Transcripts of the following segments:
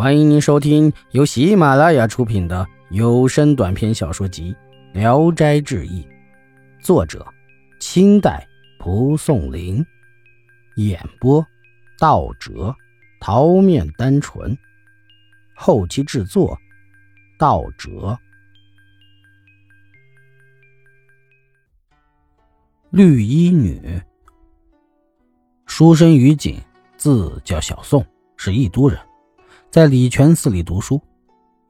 欢迎您收听由喜马拉雅出品的有声短篇小说集《聊斋志异》，作者：清代蒲松龄，演播：道哲、桃面单纯，后期制作：道哲。绿衣女，书生于景，字叫小宋，是义都人。在礼泉寺里读书，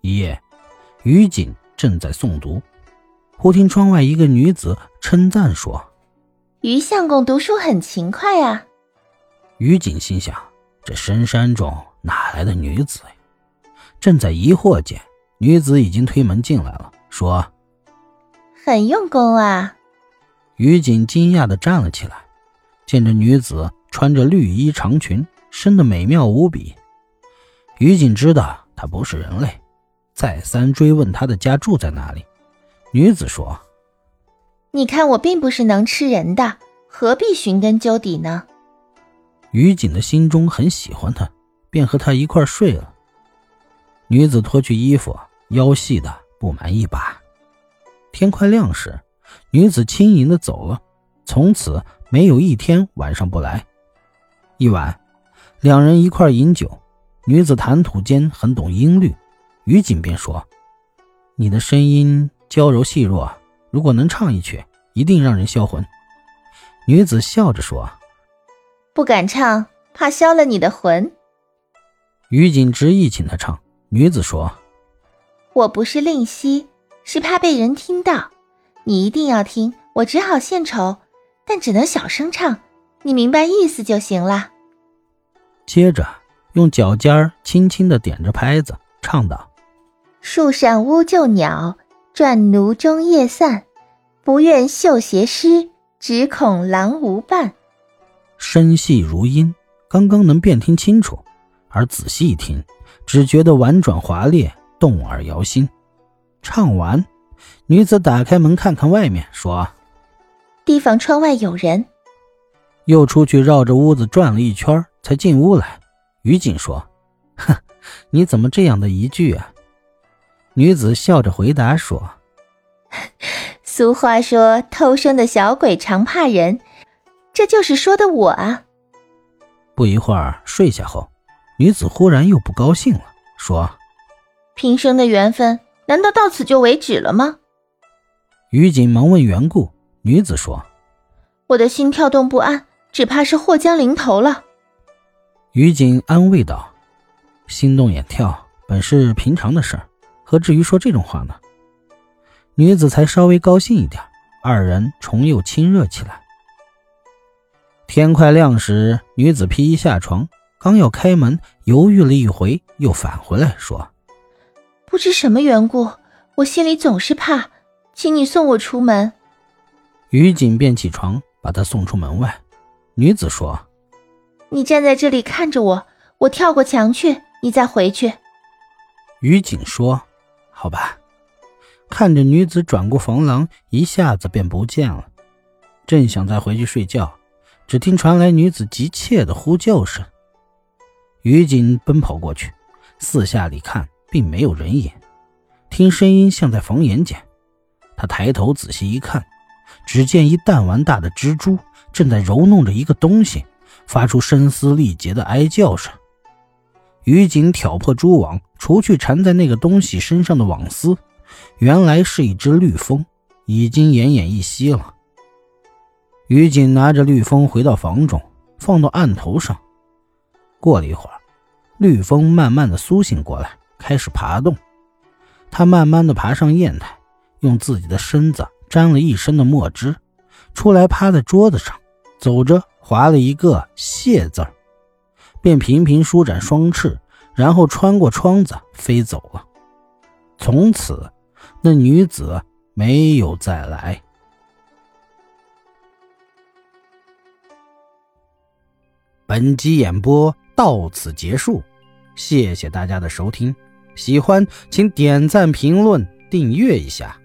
一夜，于锦正在诵读，忽听窗外一个女子称赞说：“于相公读书很勤快啊。”于景心想：这深山中哪来的女子呀？正在疑惑间，女子已经推门进来了，说：“很用功啊。”于景惊讶的站了起来，见这女子穿着绿衣长裙，生得美妙无比。于锦知道她不是人类，再三追问她的家住在哪里。女子说：“你看我并不是能吃人的，何必寻根究底呢？”于锦的心中很喜欢她，便和她一块睡了。女子脱去衣服，腰细的不满一把。天快亮时，女子轻盈的走了，从此没有一天晚上不来。一晚，两人一块饮酒。女子谈吐间很懂音律，于锦便说：“你的声音娇柔细弱，如果能唱一曲，一定让人销魂。”女子笑着说：“不敢唱，怕消了你的魂。”于锦执意请她唱，女子说：“我不是吝惜，是怕被人听到。你一定要听，我只好献丑，但只能小声唱，你明白意思就行了。”接着。用脚尖儿轻轻的点着拍子，唱道：“树上乌臼鸟，转炉中夜散。不愿绣鞋湿，只恐郎无伴。”声细如音，刚刚能辨听清楚，而仔细一听，只觉得婉转华丽，动耳摇心。唱完，女子打开门看看外面，说：“提防窗外有人。”又出去绕着屋子转了一圈，才进屋来。于锦说：“哼，你怎么这样的一句啊？”女子笑着回答说：“俗话说，偷生的小鬼常怕人，这就是说的我啊。”不一会儿睡下后，女子忽然又不高兴了，说：“平生的缘分难道到此就为止了吗？”于锦忙问缘故，女子说：“我的心跳动不安，只怕是祸将临头了。”于景安慰道：“心动眼跳本是平常的事儿，何至于说这种话呢？”女子才稍微高兴一点，二人重又亲热起来。天快亮时，女子披衣下床，刚要开门，犹豫了一回，又返回来说：“不知什么缘故，我心里总是怕，请你送我出门。”于锦便起床，把她送出门外。女子说。你站在这里看着我，我跳过墙去，你再回去。于景说：“好吧。”看着女子转过房廊，一下子便不见了。正想再回去睡觉，只听传来女子急切的呼救声。于景奔跑过去，四下里看，并没有人影。听声音像在房檐间，他抬头仔细一看，只见一弹丸大的蜘蛛正在揉弄着一个东西。发出声嘶力竭的哀叫声，于锦挑破蛛网，除去缠在那个东西身上的网丝，原来是一只绿蜂，已经奄奄一息了。于锦拿着绿蜂回到房中，放到案头上。过了一会儿，绿蜂慢慢的苏醒过来，开始爬动。它慢慢的爬上砚台，用自己的身子沾了一身的墨汁，出来趴在桌子上，走着。划了一个“谢”字儿，便频频舒展双翅，然后穿过窗子飞走了。从此，那女子没有再来。本集演播到此结束，谢谢大家的收听。喜欢请点赞、评论、订阅一下。